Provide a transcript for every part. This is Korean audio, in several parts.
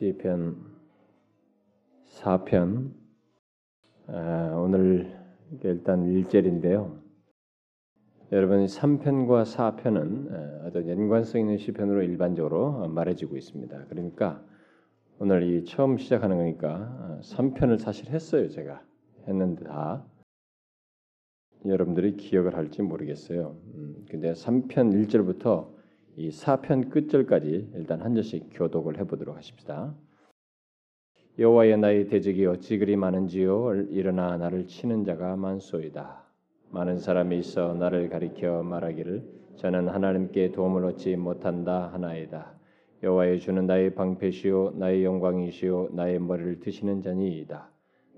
시편 4편 아, 오늘 일단 1절인데요. 여러분 3편과 4편은 어떤 연관성 있는 시편으로 일반적으로 말해지고 있습니다. 그러니까 오늘 이 처음 시작하는 거니까 3편을 사실 했어요. 제가 했는데 다 여러분들이 기억을 할지 모르겠어요. 음, 근데 3편 1절부터 이 4편 끝절까지 일단 한 절씩 교독을 해보도록 하십시다. 여호와의 나의 대적이 어찌 그리 많은지요 일어나 나를 치는 자가 많소이다. 많은 사람이 있어 나를 가리켜 말하기를 저는 하나님께 도움을 얻지 못한다 하나이다. 여호와의 주는 나의 방패시요 나의 영광이시요 나의 머리를 드시는 자니이다.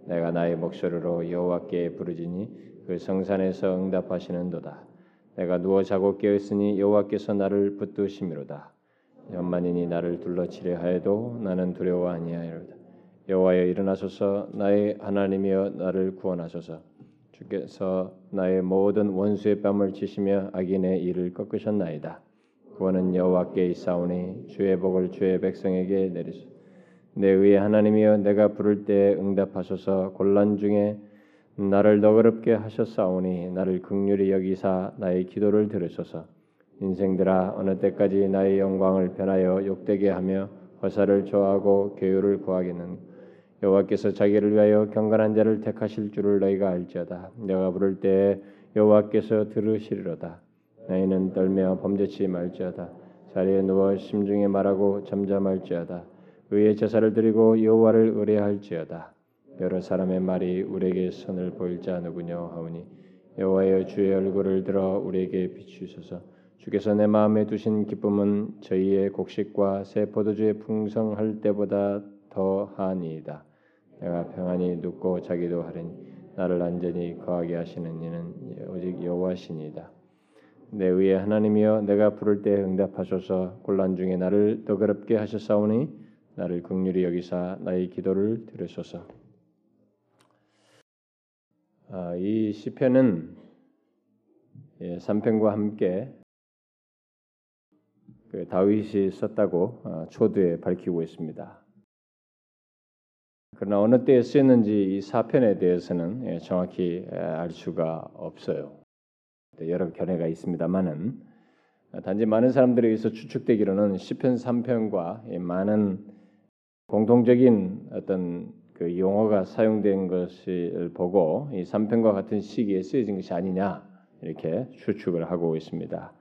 내가 나의 목소리로 여호와께 부르짖니 그 성산에서 응답하시는도다. 내가 누워 자고 깨었으니 여호와께서 나를 붙드심이로다. 연만인이 나를 둘러치려 하여도 나는 두려워 아니하리로다. 여호와여 일어나소서 나의 하나님이여 나를 구원하소서. 주께서 나의 모든 원수의 뺨을 치시며 악인의 일을 꺾으셨나이다. 구원은 여호와께 있사오니 주의 복을 주의 백성에게 내리소서. 내 의의 하나님이여 내가 부를 때 응답하소서. 곤란 중에 나를 너그럽게 하셨사오니 나를 극률히 여기사 나의 기도를 들으소서. 인생들아 어느 때까지 나의 영광을 변하여 욕되게 하며 허사를 좋아하고 교유를 구하겠는 여호와께서 자기를 위하여 경건한 자를 택하실 줄을 너희가 알지어다. 내가 부를 때 여호와께서 들으시리로다. 너희는 떨며 범죄치 말지어다. 자리에 누워 심중에 말하고 잠잠할지어다. 의의 제사를 드리고 여호와를 의뢰할지어다. 여러 사람의 말이 우리에게 선을 보일 자 누구냐 하오니 여호와여 주의 얼굴을 들어 우리에게 비추소서. 주께서 내 마음에 두신 기쁨은 저희의 곡식과 새 포도주의 풍성할 때보다 더하니이다. 내가 평안히 눕고 자기도 하리니 나를 안전히 거하게 하시는 이는 오직 여호와시니이다. 내 위에 하나님이여 내가 부를 때 응답하소서. 곤란 중에 나를 더 그럽게 하셨사오니 나를 극률히 여기사 나의 기도를 들으소서. 아, 이 시편은 3편과 예, 함께 그 다윗이 썼다고 아, 초두에 밝히고 있습니다. 그러나 어느 때에 쓰였는지 이 4편에 대해서는 예, 정확히 알 수가 없어요. 여러 견해가 있습니다만은 단지 많은 사람들에 의해서 추측되기로는 시편 3편과 많은 공통적인 어떤 그 용어가 사용된 것을 보고 이 3편과 같은 시기에 쓰여진 것이 아니냐 이렇게 추측을 하고 있습니다.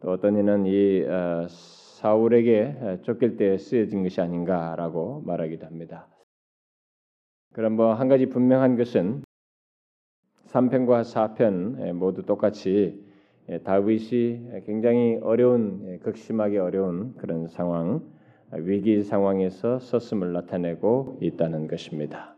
또 어떤 이는 이 어, 사울에게 쫓길 때 쓰여진 것이 아닌가라고 말하기도 합니다. 그럼 뭐 한 가지 분명한 것은 3편과 4편 모두 똑같이 다윗이 굉장히 어려운 극심하게 어려운 그런 상황 위기 상황에서 썼음을 나타내고 있다는 것입니다.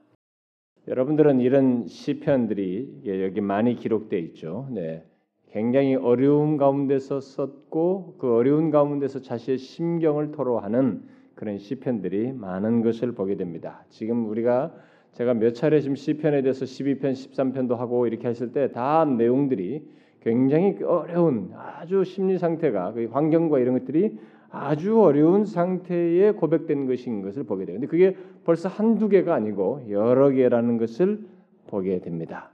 여러분들은 이런 시편들이 여기 많이 기록되어 있죠. 네. 굉장히 어려운 가운데서 썼고 그 어려운 가운데서 자신의 심경을 토로하는 그런 시편들이 많은 것을 보게 됩니다. 지금 우리가 제가 몇 차례 지금 시편에 대해서 12편, 13편도 하고 이렇게 했을 때 다 내용들이 굉장히 어려운 아주 심리 상태가 그 환경과 이런 것들이 아주 어려운 상태에 고백된 것인 것을 보게. 근데 그게 벌써 한두 개가 아니고 여러 개라는 것을 보게 됩니다.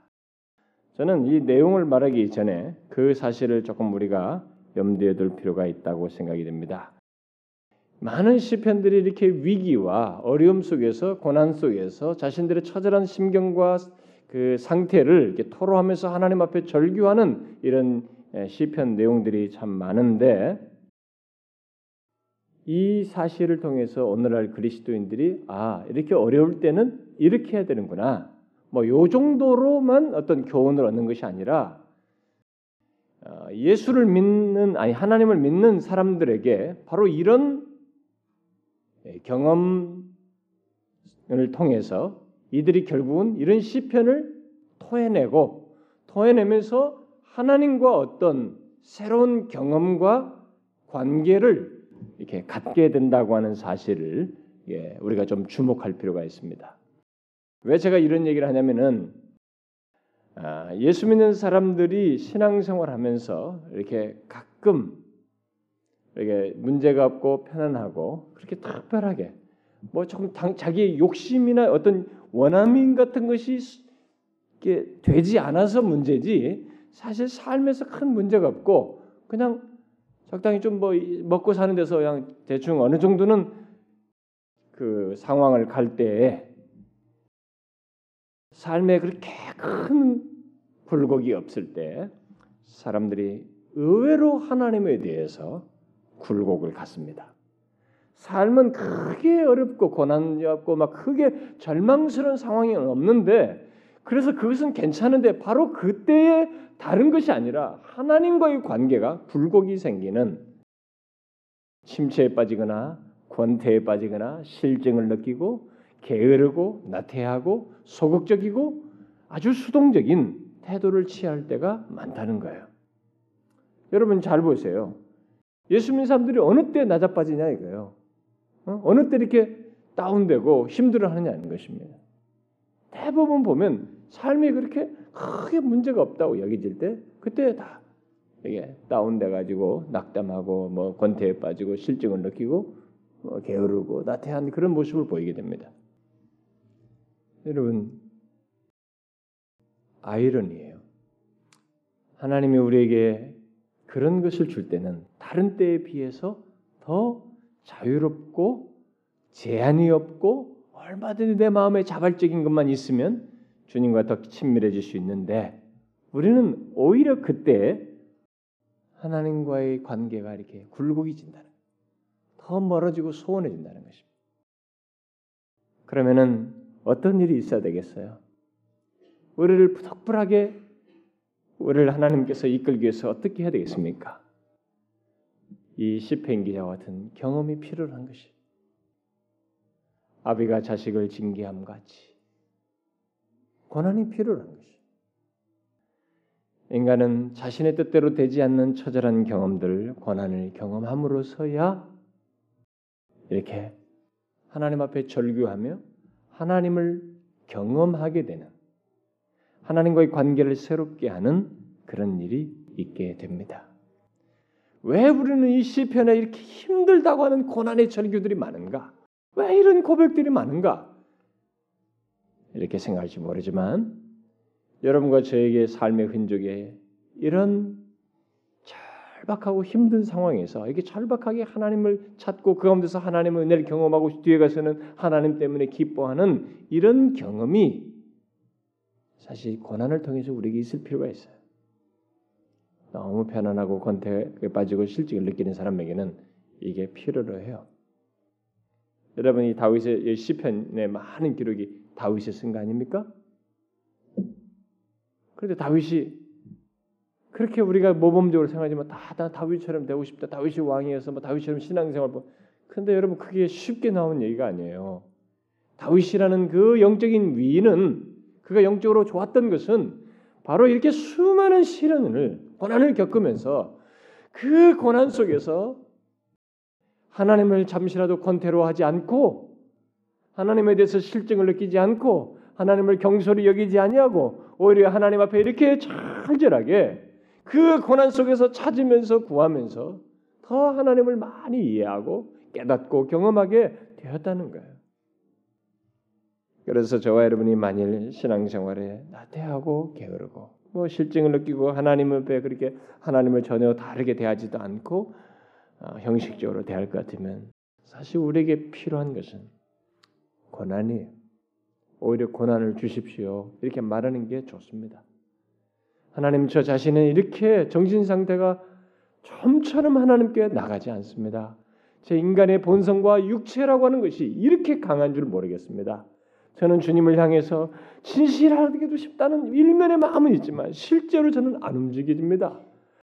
저는 이 내용을 말하기 전에 그 사실을 조금 우리가 염두에 둘 필요가 있다고 생각이 됩니다. 많은 시편들이 이렇게 위기와 어려움 속에서 고난 속에서 자신들의 처절한 심경과 그 상태를 이렇게 토로하면서 하나님 앞에 절규하는 이런 시편 내용들이 참 많은데 이 사실을 통해서 오늘날 그리스도인들이 아 이렇게 어려울 때는 이렇게 해야 되는구나. 뭐 요 정도로만 어떤 교훈을 얻는 것이 아니라 어, 예수를 믿는 아니 하나님을 믿는 사람들에게 바로 이런 경험을 통해서 이들이 결국은 이런 시편을 토해내고 토해내면서 하나님과 어떤 새로운 경험과 관계를 이렇게 갖게 된다고 하는 사실을 예, 우리가 좀 주목할 필요가 있습니다. 왜 제가 이런 얘기를 하냐면은 아, 예수 믿는 사람들이 신앙생활하면서 이렇게 가끔 이렇게 문제가 없고 편안하고 그렇게 특별하게 뭐 조금 당, 자기의 욕심이나 어떤 원함인 같은 것이 이게 되지 않아서 문제지 사실 삶에서 큰 문제가 없고 그냥 적당히 좀 뭐 먹고 사는 데서 그냥 대충 어느 정도는 그 상황을 갈 때에 삶에 그렇게 큰 굴곡이 없을 때 사람들이 의외로 하나님에 대해서 굴곡을 갖습니다. 삶은 크게 어렵고 고난이 없고 막 크게 절망스러운 상황이 없는데 그래서 그것은 괜찮은데 바로 그때에 다른 것이 아니라 하나님과의 관계가 굴곡이 생기는 침체에 빠지거나 권태에 빠지거나 실증을 느끼고 게으르고 나태하고 소극적이고 아주 수동적인 태도를 취할 때가 많다는 거예요. 여러분 잘 보세요. 예수 믿는 사람들이 어느 때 낮아빠지냐 이거예요. 어? 느때 이렇게 다운되고 힘들어하느냐는 것입니다. 대부분 보면 삶이 그렇게 크게 문제가 없다고 여겨질 때 그때 다 이게 다운돼 가지고 낙담하고 뭐 권태에 빠지고 실증을 느끼고 뭐 게으르고 나태한 그런 모습을 보이게 됩니다. 여러분 아이러니예요. 하나님이 우리에게 그런 것을 줄 때는 다른 때에 비해서 더 자유롭고 제한이 없고 얼마든지 내 마음에 자발적인 것만 있으면 주님과 더 친밀해질 수 있는데 우리는 오히려 그때 하나님과의 관계가 이렇게 굴곡이 진다는 더 멀어지고 소원해진다는 것입니다. 그러면은 어떤 일이 있어야 되겠어요? 우리를 부득불하게 우리를 하나님께서 이끌기 위해서 어떻게 해야 되겠습니까? 이 시편 기자와 같은 경험이 필요한 것이 아비가 자식을 징계함 같이 고난이 필요한 것이 인간은 자신의 뜻대로 되지 않는 처절한 경험들, 고난을 경험함으로써야 이렇게 하나님 앞에 절규하며 하나님을 경험하게 되는 하나님과의 관계를 새롭게 하는 그런 일이 있게 됩니다. 왜 우리는 이 시편에 이렇게 힘들다고 하는 고난의 절규들이 많은가? 왜 이런 고백들이 많은가? 이렇게 생각할지 모르지만 여러분과 저에게 삶의 흔적에 이런 절박하고 힘든 상황에서 이렇게 절박하게 하나님을 찾고 그 가운데서 하나님의 은혜를 경험하고 뒤에 가서는 하나님 때문에 기뻐하는 이런 경험이 사실 고난을 통해서 우리에게 있을 필요가 있어요. 너무 편안하고 권태에 빠지고 실직을 느끼는 사람에게는 이게 필요로 해요. 여러분이 다윗의 시편의 많은 기록이 다윗이 쓴 거 아닙니까? 그런데 다윗이 그렇게 우리가 모범적으로 생각하지만 다, 다 다윗처럼 되고 싶다. 다윗이 왕이어서 뭐 다윗처럼 신앙생활 뭐 근데 여러분 그게 쉽게 나온 얘기가 아니에요. 다윗이라는 그 영적인 위인은 그가 영적으로 좋았던 것은 바로 이렇게 수많은 시련을 고난을 겪으면서 그 고난 속에서 하나님을 잠시라도 권태로하지 않고 하나님에 대해서 실증을 느끼지 않고 하나님을 경솔히 여기지 아니하고 오히려 하나님 앞에 이렇게 철저하게 그 고난 속에서 찾으면서 구하면서 더 하나님을 많이 이해하고 깨닫고 경험하게 되었다는 거예요. 그래서 저와 여러분이 만일 신앙생활에 나태하고 게으르고 뭐 실증을 느끼고 하나님 앞에 그렇게 하나님을 전혀 다르게 대하지도 않고 어, 형식적으로 대할 것 같으면 사실 우리에게 필요한 것은 고난이에요. 오히려 고난을 주십시오. 이렇게 말하는 게 좋습니다. 하나님 저 자신은 이렇게 정신 상태가 좀처럼 하나님께 나가지 않습니다. 제 인간의 본성과 육체라고 하는 것이 이렇게 강한 줄 모르겠습니다. 저는 주님을 향해서 진실하기도 싶다는 일면의 마음은 있지만 실제로 저는 안 움직여집니다.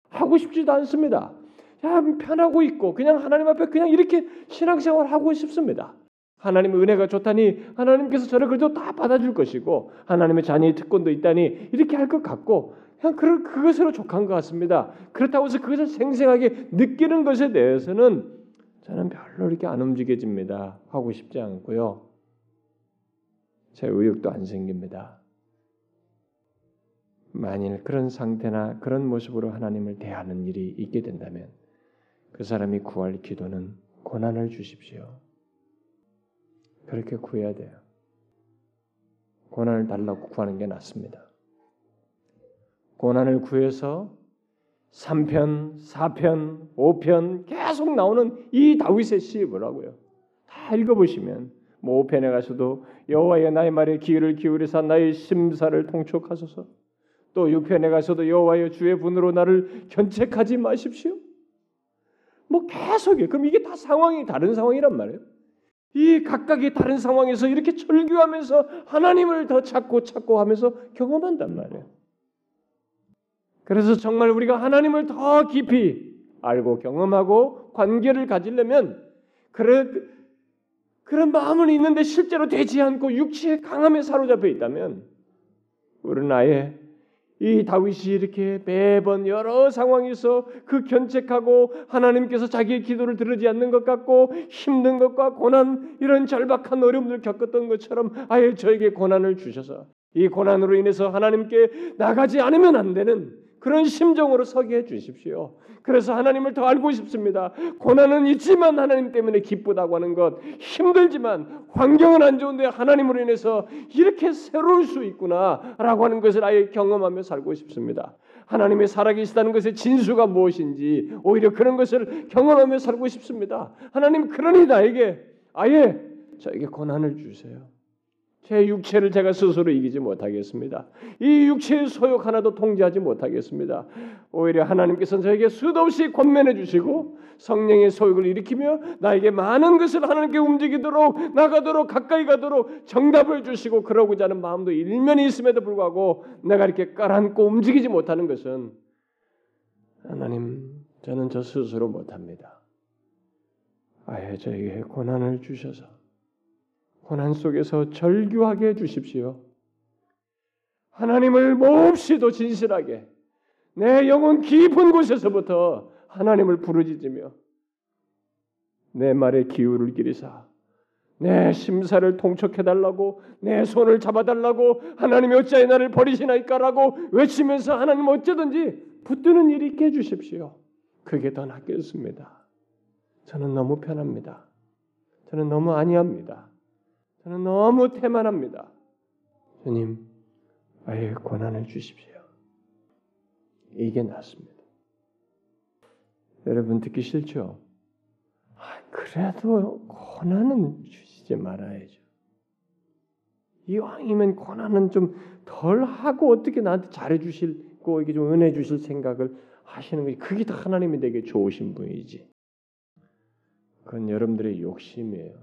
하고 싶지도 않습니다. 참 편하고 있고 그냥 하나님 앞에 그냥 이렇게 신앙생활 하고 싶습니다. 하나님의 은혜가 좋다니 하나님께서 저를 그래도 다 받아줄 것이고 하나님의 자녀의 특권도 있다니 이렇게 할 것 같고 그냥 그, 그것으로 족한 것 같습니다. 그렇다고 해서 그것을 생생하게 느끼는 것에 대해서는 저는 별로 이렇게 안 움직여집니다. 하고 싶지 않고요. 제 의욕도 안 생깁니다. 만일 그런 상태나 그런 모습으로 하나님을 대하는 일이 있게 된다면 그 사람이 구할 기도는 고난을 주십시오. 그렇게 구해야 돼요. 고난을 달라고 구하는 게 낫습니다. 고난을 구해서 3편, 4편, 5편 계속 나오는 이 다윗의 시 뭐라고요? 다 읽어보시면 뭐 5편에 가서도 여호와의 나의 말에 귀를 기울이사 나의 심사를 통촉하소서 또 6편에 가서도 여호와의 주의 분으로 나를 견책하지 마십시오. 뭐 계속이에요. 그럼 이게 다 상황이 다른 상황이란 말이에요. 이 각각의 다른 상황에서 이렇게 절규하면서 하나님을 더 찾고 찾고 하면서 경험한단 말이에요. 그래서 정말 우리가 하나님을 더 깊이 알고 경험하고 관계를 가지려면 그런 그런 마음은 있는데 실제로 되지 않고 육체의 강함에 사로잡혀 있다면 우리는 아예 이 다윗이 이렇게 매번 여러 상황에서 그 견책하고 하나님께서 자기의 기도를 들으지 않는 것 같고 힘든 것과 고난 이런 절박한 어려움을 겪었던 것처럼 아예 저에게 고난을 주셔서 이 고난으로 인해서 하나님께 나가지 않으면 안 되는 그런 심정으로 서게 해 주십시오. 그래서 하나님을 더 알고 싶습니다. 고난은 있지만 하나님 때문에 기쁘다고 하는 것, 힘들지만 환경은 안 좋은데 하나님으로 인해서 이렇게 새로울 수 있구나라고 하는 것을 아예 경험하며 살고 싶습니다. 하나님의 살아계시다는 것의 진수가 무엇인지 오히려 그런 것을 경험하며 살고 싶습니다. 하나님 그러니 나에게 아예 저에게 고난을 주세요. 제 육체를 제가 스스로 이기지 못하겠습니다. 이 육체의 소욕 하나도 통제하지 못하겠습니다. 오히려 하나님께서는 저에게 수도 없이 권면해 주시고 성령의 소욕을 일으키며 나에게 많은 것을 하나님께 움직이도록 나가도록 가까이 가도록 정답을 주시고 그러고자 하는 마음도 일면이 있음에도 불구하고 내가 이렇게 깔아앉고 움직이지 못하는 것은 하나님 저는 저 스스로 못합니다. 아예 저에게 고난을 주셔서 고난 속에서 절규하게 해 주십시오. 하나님을 몹시도 진실하게 내 영혼 깊은 곳에서부터 하나님을 부르짖으며 내 말에 기울을 기리사 내 심사를 통촉해 달라고 내 손을 잡아 달라고 하나님이 어찌하여 나를 버리시나이까라고 외치면서 하나님 어쩌든지 붙드는 일이 있게 해 주십시오. 그게 더 낫겠습니다. 저는 너무 편합니다. 저는 너무 아니합니다. 저는 너무 태만합니다. 주님, 아예 고난을 주십시오. 이게 낫습니다. 여러분 듣기 싫죠? 아, 그래도 고난은 주시지 말아야죠. 이왕이면 고난은 좀 덜 하고 어떻게 나한테 잘해 주실고 이게 좀 은혜 주실 생각을 하시는 것이 그게 더 하나님이 되게 좋으신 분이지. 그건 여러분들의 욕심이에요.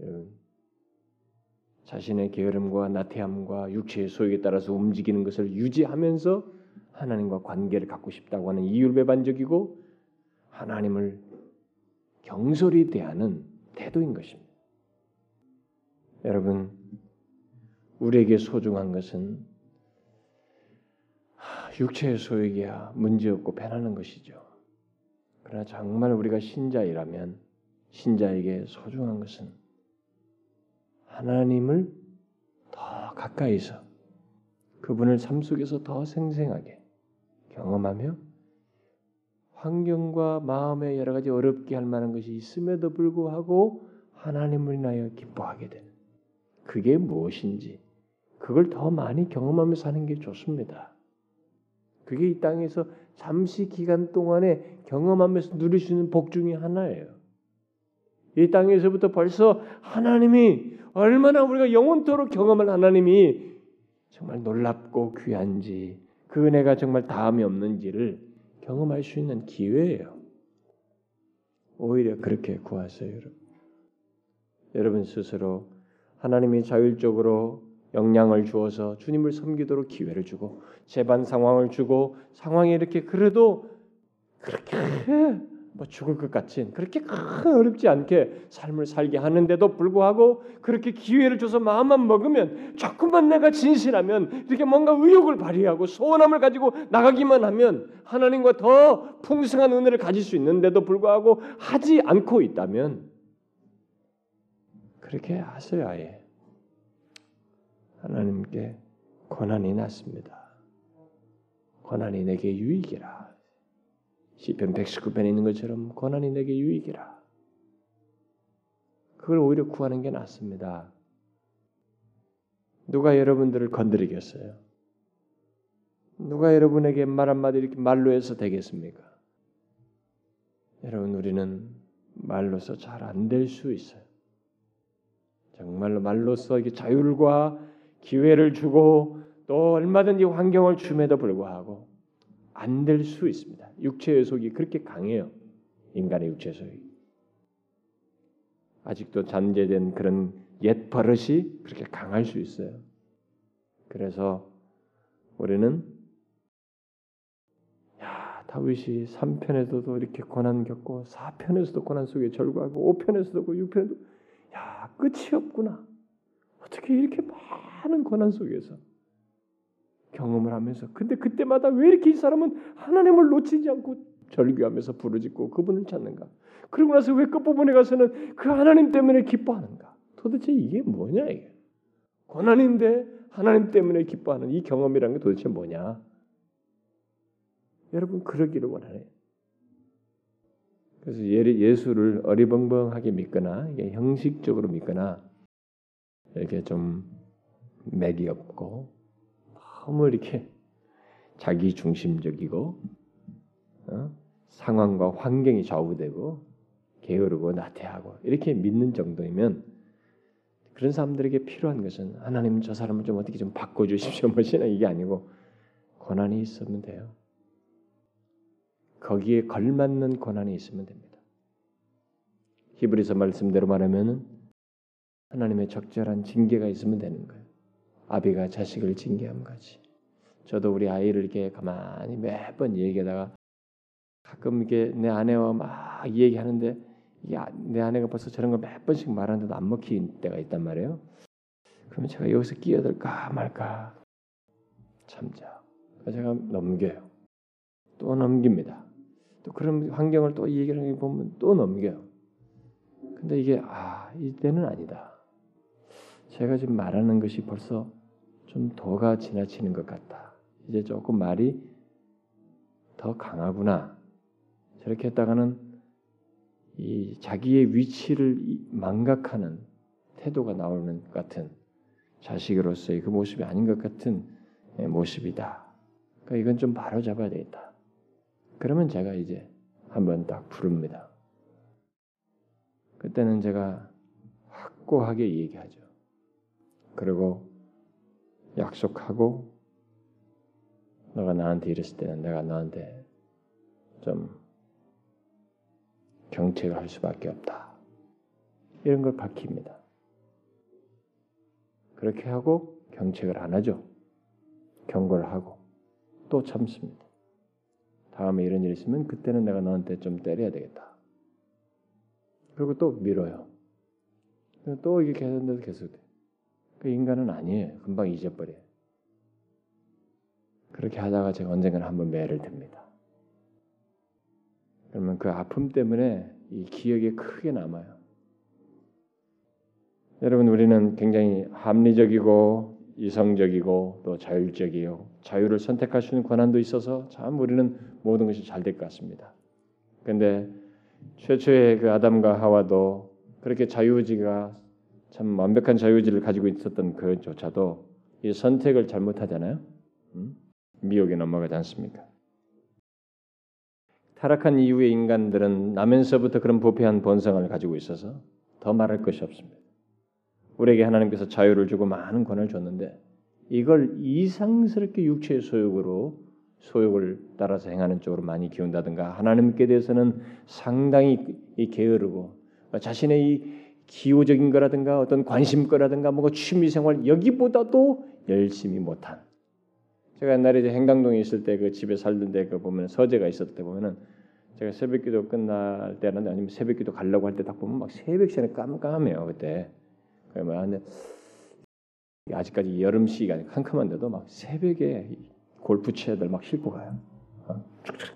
여러분. 자신의 게으름과 나태함과 육체의 소욕에 따라서 움직이는 것을 유지하면서 하나님과 관계를 갖고 싶다고 하는 이율배반적이고 하나님을 경솔히 대하는 태도인 것입니다. 여러분, 우리에게 소중한 것은 육체의 소욕이야 문제없고 편하는 것이죠. 그러나 정말 우리가 신자이라면 신자에게 소중한 것은 하나님을 더 가까이서 그분을 삶 속에서 더 생생하게 경험하며 환경과 마음에 여러 가지 어렵게 할 만한 것이 있음에도 불구하고 하나님을 인하여 기뻐하게 되는 그게 무엇인지 그걸 더 많이 경험하며 사는 게 좋습니다. 그게 이 땅에서 잠시 기간 동안에 경험하면서 누릴 수 있는 복 중의 하나예요. 이 땅에서부터 벌써 하나님이 얼마나 우리가 영원토록 경험할 하나님이 정말 놀랍고 귀한지 그 은혜가 정말 다음이 없는지를 경험할 수 있는 기회예요. 오히려 그렇게 구하세요, 여러분. 여러분 스스로 하나님이 자율적으로 영향을 주어서 주님을 섬기도록 기회를 주고 재반 상황을 주고 상황이 이렇게 그래도 그렇게 뭐 죽을 것 같이 그렇게 큰 어렵지 않게 삶을 살게 하는데도 불구하고 그렇게 기회를 줘서 마음만 먹으면 조금만 내가 진실하면 이렇게 뭔가 의욕을 발휘하고 소원함을 가지고 나가기만 하면 하나님과 더 풍성한 은혜를 가질 수 있는데도 불구하고 하지 않고 있다면 그렇게 하세요 아예 하나님께 고난이 났습니다. 고난이 내게 유익이라. 시편 119편에 있는 것처럼 고난이 내게 유익이라. 그 그걸 오히려 구하는 게 낫습니다. 누가 여러분들을 건드리겠어요? 누가 여러분에게 말 한마디 이렇게 말로 해서 되겠습니까? 여러분 우리는 말로서 잘 안 될 수 있어요. 정말로 말로써 이게 자율과 기회를 주고 또 얼마든지 환경을 줌에도 불구하고 안 될 수 있습니다. 육체의 속이 그렇게 강해요. 인간의 육체 속이. 아직도 잔재된 그런 옛 버릇이 그렇게 강할 수 있어요. 그래서 우리는 야 다윗이 3편에서도 이렇게 고난 겪고 4편에서도 고난 속에 절구하고 5편에서도 6편에도 야 끝이 없구나. 어떻게 이렇게 많은 고난 속에서 경험을 하면서 근데 그때마다 왜 이렇게 이 사람은 하나님을 놓치지 않고 절규하면서 부르짖고 그분을 찾는가? 그러고 나서 왜 끝부분에 가서는 그 하나님 때문에 기뻐하는가? 도대체 이게 뭐냐 이게? 고난인데 하나님 때문에 기뻐하는 이 경험이라는 게 도대체 뭐냐? 여러분 그러기를 원하네. 그래서 예수를 어리벙벙하게 믿거나 이게 형식적으로 믿거나 이렇게 좀 맥이 없고 너무 이렇게 자기 중심적이고 어? 상황과 환경이 좌우되고 게으르고 나태하고 이렇게 믿는 정도이면 그런 사람들에게 필요한 것은 하나님 저 사람을 좀 어떻게 좀 바꿔 주십시오 뭐시나 이게 아니고 고난이 있으면 돼요. 거기에 걸맞는 고난이 있으면 됩니다. 히브리서 말씀대로 말하면은 하나님의 적절한 징계가 있으면 되는 거예요. 아비가 자식을 징계함 같이. 저도 우리 아이를 이렇게 가만히 매번 얘기하다가 가끔 이게 내 아내와 막 얘기하는데 이게 아, 내 아내가 벌써 저런 걸 몇 번씩 말하는데도 안 먹힐 때가 있단 말이에요. 그러면 제가 여기서 끼어들까 말까 참자. 제가 넘겨요. 또 넘깁니다. 또 그런 환경을 또 얘기를 보면 또 넘겨요. 근데 이게 아 이때는 아니다. 제가 지금 말하는 것이 벌써 좀 도가 지나치는 것 같다. 이제 조금 말이 더 강하구나. 저렇게 했다가는 이 자기의 위치를 망각하는 태도가 나오는 것 같은 자식으로서의 그 모습이 아닌 것 같은 예, 모습이다. 그러니까 이건 좀 바로 잡아야 되겠다. 그러면 제가 이제 한번 딱 부릅니다. 그때는 제가 확고하게 얘기하죠. 그리고 약속하고 너가 나한테 이랬을 때는 내가 너한테 좀 경책을 할 수밖에 없다. 이런 걸 밝힙니다. 그렇게 하고 경책을 안 하죠. 경고를 하고 또 참습니다. 다음에 이런 일이 있으면 그때는 내가 너한테 좀 때려야 되겠다. 그리고 또 밀어요. 또 이게 계속돼서 계속돼. 그 인간은 아니에요. 금방 잊어버려. 그렇게 하다가 제가 언젠가는 한번 매를 듭니다. 그러면 그 아픔 때문에 이 기억에 크게 남아요. 여러분 우리는 굉장히 합리적이고 이성적이고 또 자율적이요 자유를 선택할 수 있는 권한도 있어서 참 우리는 모든 것이 잘 될 것 같습니다. 근데 최초의 그 아담과 하와도 그렇게 자유의지가 참 완벽한 자유의지를 가지고 있었던 그조차도 이 선택을 잘못하잖아요. 음? 미혹에 넘어가지 않습니까? 타락한 이후의 인간들은 나면서부터 그런 부패한 본성을 가지고 있어서 더 말할 것이 없습니다. 우리에게 하나님께서 자유를 주고 많은 권을 줬는데 이걸 이상스럽게 육체의 소욕으로 소욕을 따라서 행하는 쪽으로 많이 기운다든가 하나님께 대해서는 상당히 게으르고 자신의 이 기호적인 거라든가 어떤 관심거라든가 뭐가 취미생활 여기보다도 열심히 못한 제가 옛날에 이제 행당동에 있을 때 그 집에 살던데 그 보면 서재가 있었을 때 보면은 제가 새벽기도 끝날 때는 아니면 새벽기도 가려고 할 때 딱 보면 막 새벽 시간에 깜깜해요 그때. 그러면 아직까지 여름 시간 캄캄한데도 막 새벽에 골프 채들 막 싣고 가요. 어?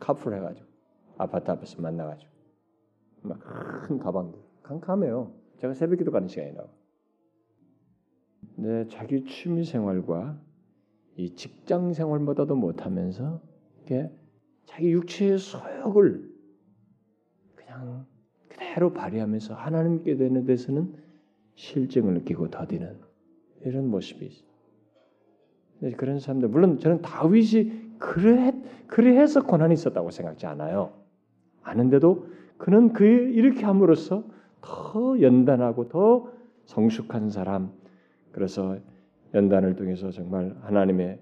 카풀 해가지고 아파트 앞에서 만나가지고 막 큰 가방들 캄캄해요. 제가 새벽기도 가는 시간이라고. 네, 자기 취미 생활과 이 직장 생활보다도 못하면서 이게 자기 육체의 소욕을 그냥 그대로 발휘하면서 하나님께 되는 데서는 실증을 느끼고 더디는 이런 모습이 있어요. 그런 사람들 물론 저는 다윗이 그래 그래해서 고난이 있었다고 생각지 않아요. 아는데도 그는 그 이렇게 함으로써 더 연단하고 더 성숙한 사람. 그래서 연단을 통해서 정말 하나님의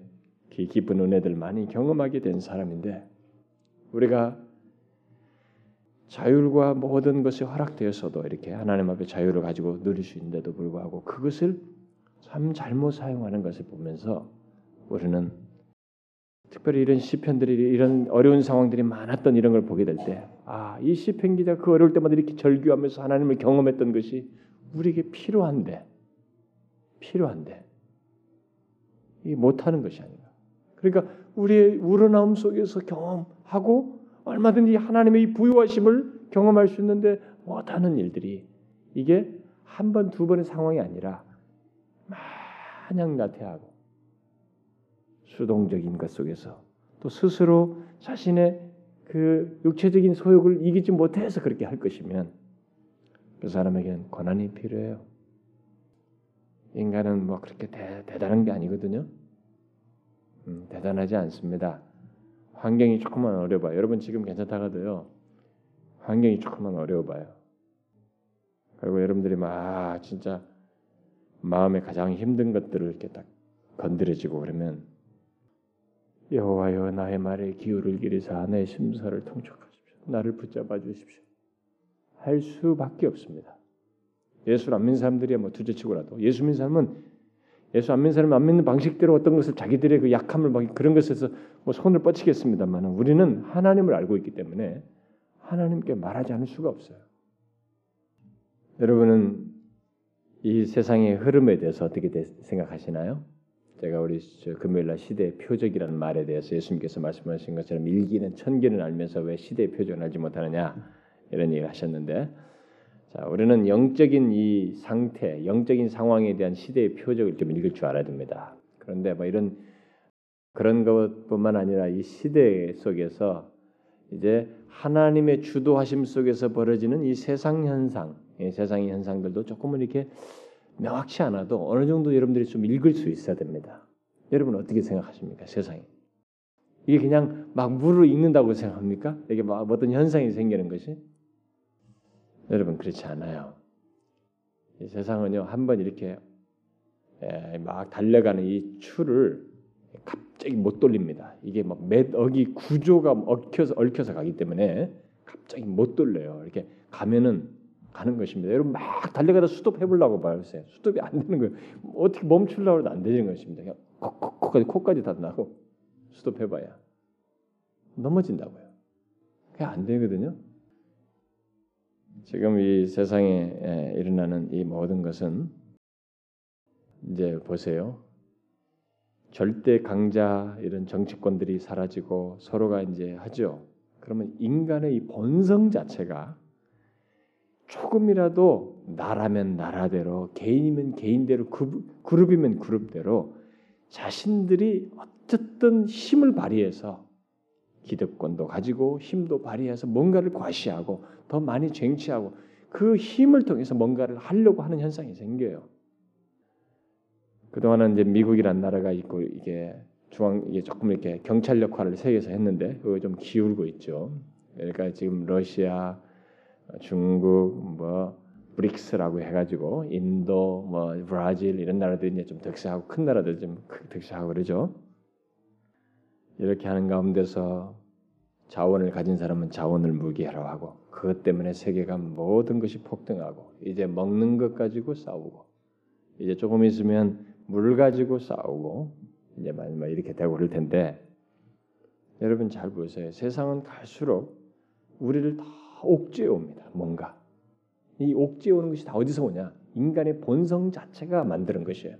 기쁜 은혜들 많이 경험하게 된 사람인데 우리가 자율과 모든 것이 허락되어서도 이렇게 하나님 앞에 자유를 가지고 누릴 수 있는데도 불구하고 그것을 참 잘못 사용하는 것을 보면서 우리는 특별히 이런 시편들이 이런 어려운 상황들이 많았던 이런 걸 보게 될 때, 아, 이 시편 기자 그 어려울 때마다 이렇게 절규하면서 하나님을 경험했던 것이 우리에게 필요한데, 필요한데, 이 못하는 것이 아닌가. 그러니까 우리의 우러나옴 속에서 경험하고 얼마든지 하나님의 부유하심을 경험할 수 있는데 못하는 일들이 이게 한 번, 두 번의 상황이 아니라 마냥 나태하고 수동적인 것 속에서 또 스스로 자신의 그 육체적인 소욕을 이기지 못해서 그렇게 할 것이면 그 사람에게는 권한이 필요해요. 인간은 뭐 그렇게 대, 단한 게 아니거든요. 음, 대단하지 않습니다. 환경이 조금만 어려봐요. 여러분 지금 괜찮다가도요. 환경이 조금만 어려워봐요. 그리고 여러분들이 막 진짜 마음에 가장 힘든 것들을 이렇게 딱 건드려지고 그러면 여호와여 나의 말에 기울을 기리사 내 심사를 통촉하십시오. 나를 붙잡아 주십시오. 할 수밖에 없습니다. 예수를 안 믿는 사람들이야 뭐 둘째치고라도 예수 믿는 사람은 예수 안 믿는 사람은 안 믿는 방식대로 어떤 것을 자기들의 그 약함을 막 그런 것에서 뭐 손을 뻗치겠습니다만 우리는 하나님을 알고 있기 때문에 하나님께 말하지 않을 수가 없어요. 여러분은 이 세상의 흐름에 대해서 어떻게 생각하시나요? 제가 우리 금요일날 시대의 표적이라는 말에 대해서 예수님께서 말씀하신 것처럼 일기는 천기는 알면서 왜 시대의 표적을 알지 못하느냐 이런 얘기를 하셨는데 자, 우리는 영적인 이 상태, 영적인 상황에 대한 시대의 표적을 좀 읽을 줄 알아야 됩니다. 그런데 뭐 이런 그런 것뿐만 아니라 이 시대 속에서 이제 하나님의 주도하심 속에서 벌어지는 이 세상 현상, 이 세상의 현상들도 조금은 이렇게 명확치 않아도 어느 정도 여러분들이 좀 읽을 수 있어야 됩니다. 여러분 어떻게 생각하십니까? 세상이 이게 그냥 막 물을 읽는다고 생각합니까? 이게 막 어떤 현상이 생기는 것이 여러분 그렇지 않아요. 이 세상은요 한 번 이렇게 막 달려가는 이 추를 갑자기 못 돌립니다. 이게 막몇 억이 구조가 얽혀서 얽혀서 가기 때문에 갑자기 못 돌려요. 이렇게 가면은 가는 것입니다. 여러분 막 달려가다 스톱 해보려고 봐보세요. 스톱이 안 되는 거예요. 어떻게 멈추려고 해도 안 되는 것입니다. 코까지 코까지 다 나고 스톱 해봐야 넘어진다고요. 그게 안 되거든요. 지금 이 세상에 일어나는 이 모든 것은 이제 보세요. 절대 강자 이런 정치권들이 사라지고 서로가 이제 하죠. 그러면 인간의 이 본성 자체가 조금이라도 나라면 나라대로 개인이면 개인대로 그룹이면 그룹대로 자신들이 어쨌든 힘을 발휘해서 기득권도 가지고 힘도 발휘해서 뭔가를 과시하고 더 많이 쟁취하고 그 힘을 통해서 뭔가를 하려고 하는 현상이 생겨요. 그동안은 이제 미국이란 나라가 있고 이게 중앙 이게 조금 이렇게 경찰 역할을 세계에서 했는데 그거 좀 기울고 있죠. 그러니까 지금 러시아, 중국, 뭐 브릭스라고 해가지고 인도, 뭐 브라질 이런 나라들이 이제 좀 득세하고 큰 나라들 좀 득세하고 그러죠. 이렇게 하는 가운데서 자원을 가진 사람은 자원을 무기하라 하고 그것 때문에 세계가 모든 것이 폭등하고 이제 먹는 것 가지고 싸우고 이제 조금 있으면 물 가지고 싸우고 이제 마지막 이렇게 되고 그럴 텐데 여러분 잘 보세요. 세상은 갈수록 우리를 다 옥죄어 옵니다. 뭔가 이 옥죄어 오는 것이 다 어디서 오냐? 인간의 본성 자체가 만드는 것이에요.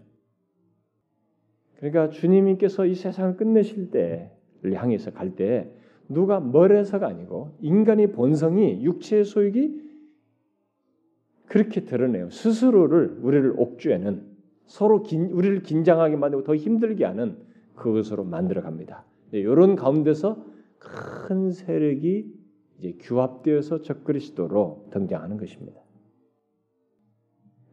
그러니까 주님께서 이 세상을 끝내실 때를 향해서 갈 때 누가 멀어서가 아니고 인간의 본성이 육체의 소육이 그렇게 드러내요. 스스로를 우리를 옥죄는 서로 긴, 우리를 긴장하게 만들고 더 힘들게 하는 그것으로 만들어 갑니다. 이런 가운데서 큰 세력이 이제 규합되어서 적그리스도로 등장하는 것입니다.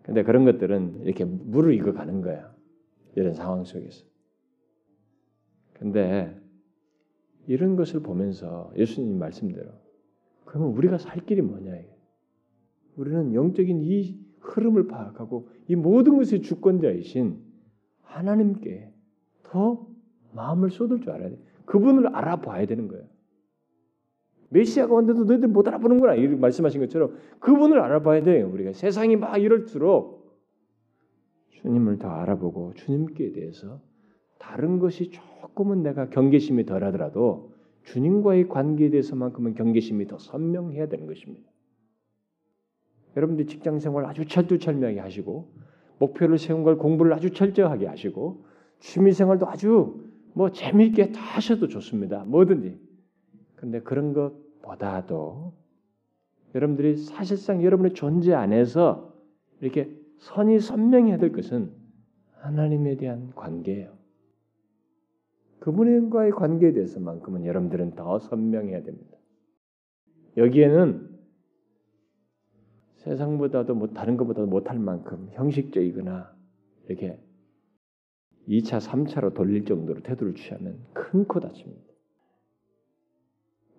근데 그런 것들은 이렇게 물을 익어 가는 거야. 이런 상황 속에서. 근데 이런 것을 보면서 예수님 말씀대로 그러면 우리가 살 길이 뭐냐 이게. 우리는 영적인 이 흐름을 파악하고 이 모든 것의 주권자이신 하나님께 더 마음을 쏟을 줄 알아야 돼. 그분을 알아봐야 되는 거예요. 메시아가 왔는데도 너희들 못 알아보는구나 이렇게 말씀하신 것처럼 그분을 알아봐야 돼요. 우리가 세상이 막 이럴수록 주님을 더 알아보고 주님께 대해서 다른 것이 조금은 내가 경계심이 덜하더라도 주님과의 관계에 대해서만큼은 경계심이 더 선명해야 되는 것입니다. 여러분들 직장 생활 아주 철두철미하게 하시고 목표를 세운 걸 공부를 아주 철저하게 하시고 취미 생활도 아주 뭐 재미있게 다 하셔도 좋습니다. 뭐든지. 근데 그런 것보다도 여러분들이 사실상 여러분의 존재 안에서 이렇게 선이 선명해야 될 것은 하나님에 대한 관계예요. 그분과의 관계에 대해서만큼은 여러분들은 더 선명해야 됩니다. 여기에는 세상보다도 뭐 다른 것보다도 못할 만큼 형식적이거나 이렇게 2차, 3차로 돌릴 정도로 태도를 취하면 큰 코 다칩니다.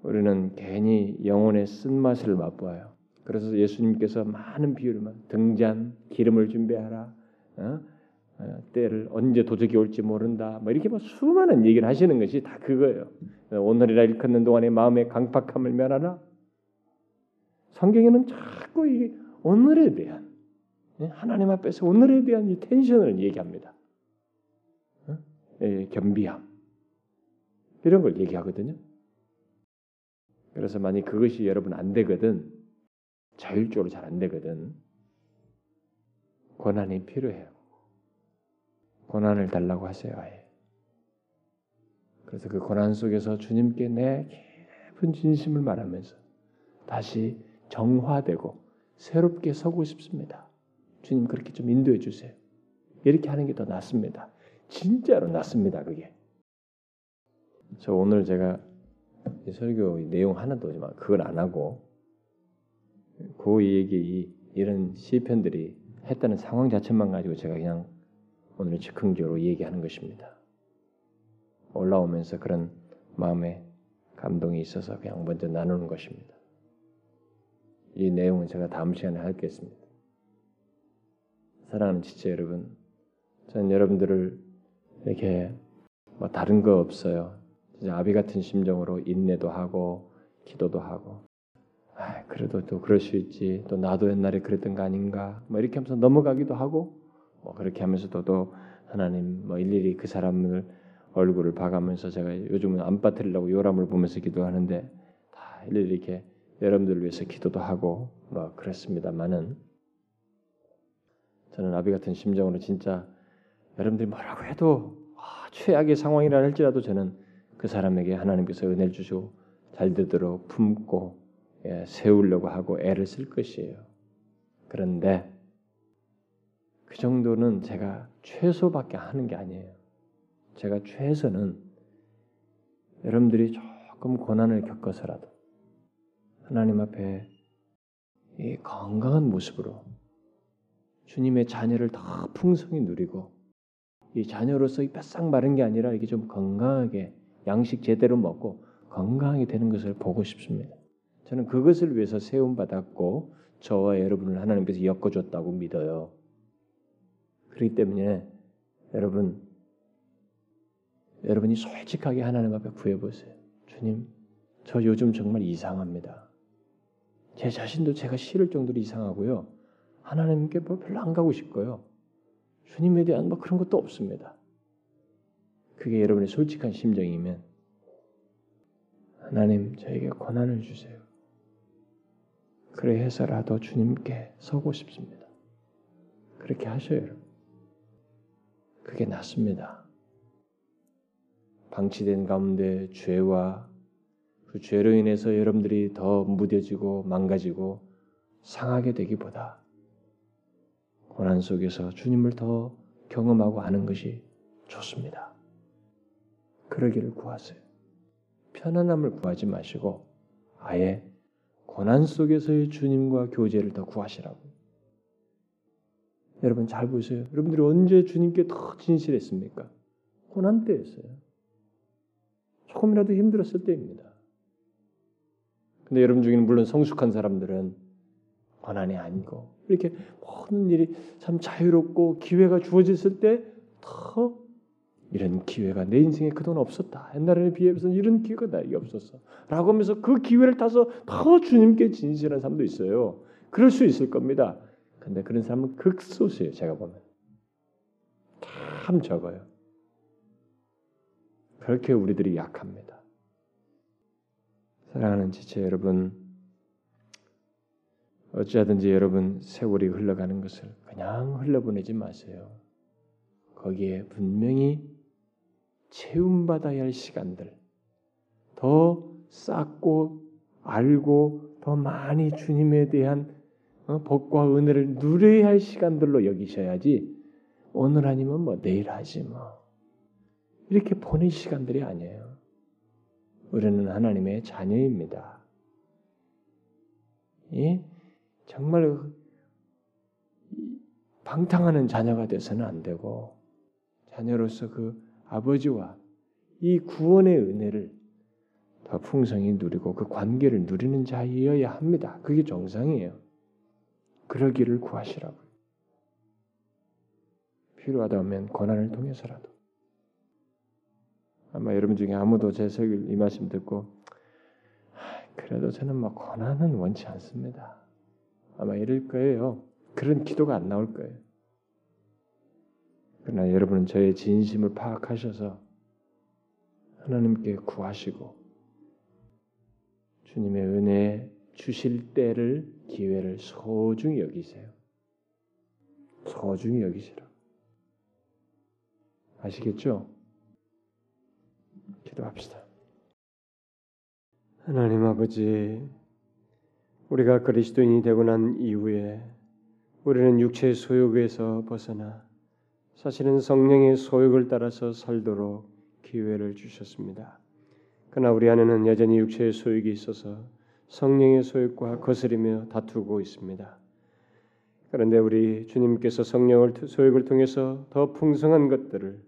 우리는 괜히 영혼의 쓴맛을 맛보아요. 그래서 예수님께서 많은 비유를 등잔, 기름을 준비하라, 어? 어, 때를 언제 도적이 올지 모른다. 뭐 이렇게 뭐 수많은 얘기를 하시는 것이 다 그거예요. 오늘이라 일컫는 동안에 마음의 강팍함을 면하라. 성경에는 자꾸 이 오늘에 대한 예, 하나님 앞에서 오늘에 대한 이 텐션을 얘기합니다. 어? 예, 겸비함 이런 걸 얘기하거든요. 그래서 만약 그것이 여러분 안 되거든 자율적으로 잘 안 되거든 권한이 필요해요. 권한을 달라고 하세요. 아예. 그래서 그 권한 속에서 주님께 내 깊은 진심을 말하면서 다시 정화되고 새롭게 서고 싶습니다. 주님 그렇게 좀 인도해 주세요. 이렇게 하는 게 더 낫습니다. 진짜로 낫습니다. 그게. 저 오늘 제가 설교 내용 하나도 오지만 그걸 안 하고 그 얘기 이런 시편들이 했다는 상황 자체만 가지고 제가 그냥 오늘 즉흥적으로 얘기하는 것입니다. 올라오면서 그런 마음에 감동이 있어서 그냥 먼저 나누는 것입니다. 이 내용은 제가 다음 시간에 하겠습니다. 사랑하는 지체 여러분, 저는 여러분들을 이렇게 뭐 다른 거 없어요. 아비 같은 심정으로 인내도 하고 기도도 하고. 아, 그래도 또 그럴 수 있지. 또 나도 옛날에 그랬던 거 아닌가. 뭐 이렇게 하면서 넘어가기도 하고, 뭐 그렇게 하면서도 또 하나님 뭐 일일이 그 사람을 얼굴을 봐가면서 제가 요즘은 안 빠뜨리려고 요람을 보면서 기도하는데 다 일일이 이렇게 여러분들을 위해서 기도도 하고 뭐 그렇습니다만은 저는 아비 같은 심정으로 진짜 여러분들이 뭐라고 해도 아, 최악의 상황이라 할지라도 저는 그 사람에게 하나님께서 은혜를 주시고 잘 되도록 품고 예, 세우려고 하고 애를 쓸 것이에요. 그런데 그 정도는 제가 최소밖에 하는 게 아니에요. 제가 최소는 여러분들이 조금 고난을 겪어서라도 하나님 앞에 이 건강한 모습으로 주님의 자녀를 더 풍성히 누리고 이 자녀로서 뺏싹 마른 게 아니라 이게 좀 건강하게 양식 제대로 먹고 건강하게 되는 것을 보고 싶습니다. 저는 그것을 위해서 세움 받았고 저와 여러분을 하나님께서 엮어줬다고 믿어요. 그렇기 때문에 여러분 여러분이 솔직하게 하나님 앞에 구해보세요. 주님, 저 요즘 정말 이상합니다. 제 자신도 제가 싫을 정도로 이상하고요. 하나님께 뭐 별로 안 가고 싶고요. 주님에 대한 뭐 그런 것도 없습니다. 그게 여러분의 솔직한 심정이면 하나님 저에게 권한을 주세요. 그래 해서라도 주님께 서고 싶습니다. 그렇게 하셔요, 여러분. 그게 낫습니다. 방치된 가운데 죄와 그 죄로 인해서 여러분들이 더 무뎌지고 망가지고 상하게 되기보다 고난 속에서 주님을 더 경험하고 하는 것이 좋습니다. 그러기를 구하세요. 편안함을 구하지 마시고 아예 고난 속에서의 주님과 교제를 더 구하시라고. 여러분 잘 보세요. 여러분들이 언제 주님께 더 진실했습니까? 고난 때였어요. 조금이라도 힘들었을 때입니다. 근데 여러분 중에는 물론 성숙한 사람들은 고난이 아니고 이렇게 모든 일이 참 자유롭고 기회가 주어졌을 때 더 이런 기회가 내 인생에 그동안 없었다. 옛날에는 비해서는 이런 기회가 나에게 없었어. 라고 하면서 그 기회를 타서 더 주님께 진실한 사람도 있어요. 그럴 수 있을 겁니다. 근데 그런 사람은 극소수예요. 제가 보면. 참 적어요. 그렇게 우리들이 약합니다. 사랑하는 지체 여러분, 어찌하든지 여러분 세월이 흘러가는 것을 그냥 흘려보내지 마세요. 거기에 분명히 채움받아야 할 시간들, 더 쌓고 알고 더 많이 주님에 대한 어, 복과 은혜를 누려야 할 시간들로 여기셔야지 오늘 아니면 뭐 내일 하지 뭐 이렇게 보낼 시간들이 아니에요. 우리는 하나님의 자녀입니다. 예? 정말 방탕하는 자녀가 돼서는 안 되고 자녀로서 그 아버지와 이 구원의 은혜를 더 풍성히 누리고 그 관계를 누리는 자이어야 합니다. 그게 정상이에요. 그러기를 구하시라고요. 필요하다면 고난을 통해서라도. 아마 여러분 중에 아무도 제 설교 이 말씀 듣고 그래도 저는 뭐 고난은 원치 않습니다. 아마 이럴 거예요. 그런 기도가 안 나올 거예요. 그러나 여러분은 저의 진심을 파악하셔서 하나님께 구하시고 주님의 은혜 주실 때를 기회를 소중히 여기세요. 소중히 여기시라. 아시겠죠? 기도합시다. 하나님 아버지, 우리가 그리스도인이 되고 난 이후에 우리는 육체의 소욕에서 벗어나 사실은 성령의 소욕을 따라서 살도록 기회를 주셨습니다. 그러나 우리 안에는 여전히 육체의 소욕이 있어서 성령의 소욕과 거스리며 다투고 있습니다. 그런데 우리 주님께서 성령을 소욕을 통해서 더 풍성한 것들을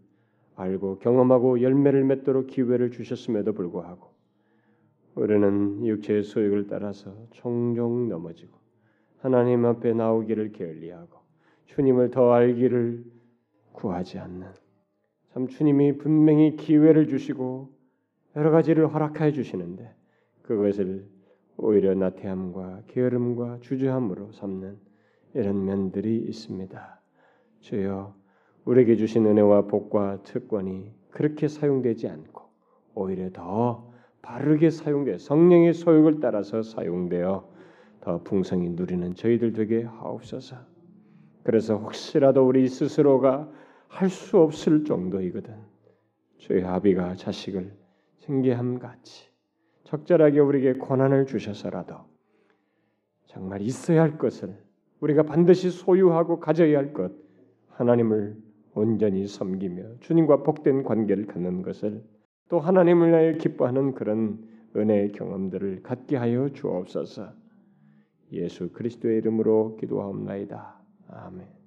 알고 경험하고 열매를 맺도록 기회를 주셨음에도 불구하고 우리는 육체의 소욕을 따라서 종종 넘어지고 하나님 앞에 나오기를 게을리하고 주님을 더 알기를 구하지 않는 참 주님이 분명히 기회를 주시고 여러 가지를 허락해 주시는데 그것을 오히려 나태함과 게으름과 주저함으로 삼는 이런 면들이 있습니다. 주여 우리에게 주신 은혜와 복과 특권이 그렇게 사용되지 않고 오히려 더 바르게 사용돼 성령의 소욕을 따라서 사용되어 더 풍성히 누리는 저희들 되게 하옵소서. 그래서 혹시라도 우리 스스로가 할 수 없을 정도이거든. 주의 아비가 자식을 생계함 같이 적절하게 우리에게 고난을 주셔서라도 정말 있어야 할 것을 우리가 반드시 소유하고 가져야 할 것 하나님을 온전히 섬기며 주님과 복된 관계를 갖는 것을 또 하나님을 나여 기뻐하는 그런 은혜의 경험들을 갖게 하여 주옵소서. 예수 그리스도의 이름으로 기도하옵나이다. 아멘.